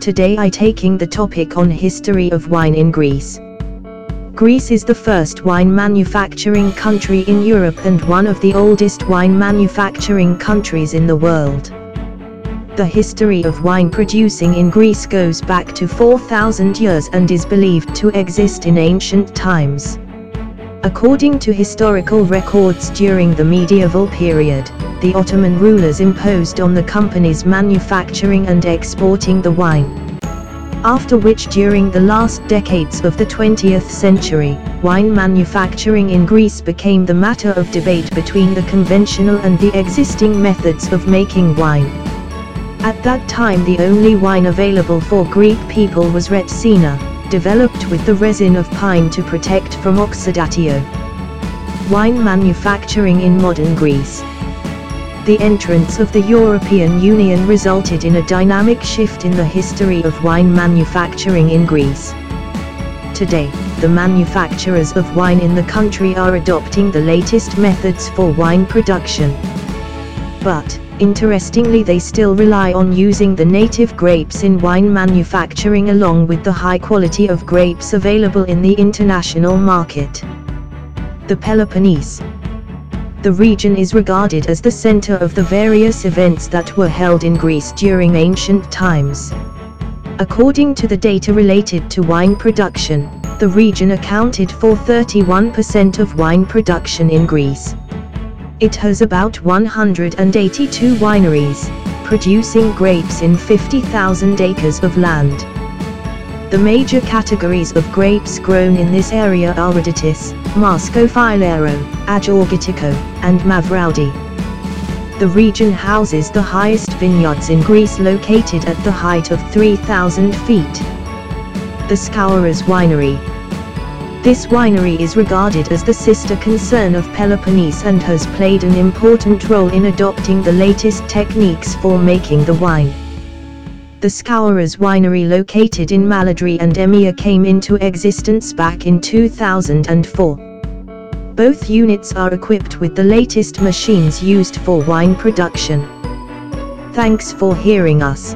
Today I taking the topic on history of wine in Greece. Greece is the first wine manufacturing country in Europe and one of the oldest wine manufacturing countries in the world. The history of wine producing in Greece goes back to 4000 years and is believed to exist in ancient times. According to historical records during the medieval period, the Ottoman rulers imposed on the companies manufacturing and exporting the wine. After which during the last decades of the 20th century, wine manufacturing in Greece became the matter of debate between the conventional and the existing methods of making wine. At that time the only wine available for Greek people was Retsina, developed with the resin of pine to protect from oxidatio. Wine manufacturing in modern Greece. The entrance of the European Union resulted in a dynamic shift in the history of wine manufacturing in Greece. Today, the manufacturers of wine in the country are adopting the latest methods for wine production. But, Interestingly they still rely on using the native grapes in wine manufacturing along with the high quality of grapes available in the international market. The Peloponnese The region is regarded as the center of the various events that were held in Greece during ancient times. According to the data related to wine production, the region accounted for 31% of wine production in Greece. It has about 182 wineries, producing grapes in 50,000 acres of land. The major categories of grapes grown in this area are Rhodotis, Filero, Agiorgitiko, and Mavroudi. The region houses the highest vineyards in Greece located at the height of 3,000 feet. The Skouras Winery, this winery is regarded as the sister concern of Peloponnese and has played an important role in adopting the latest techniques for making the wine. The Skouras winery located in Maladri and Emia came into existence back in 2004. Both units are equipped with the latest machines used for wine production. Thanks for hearing us.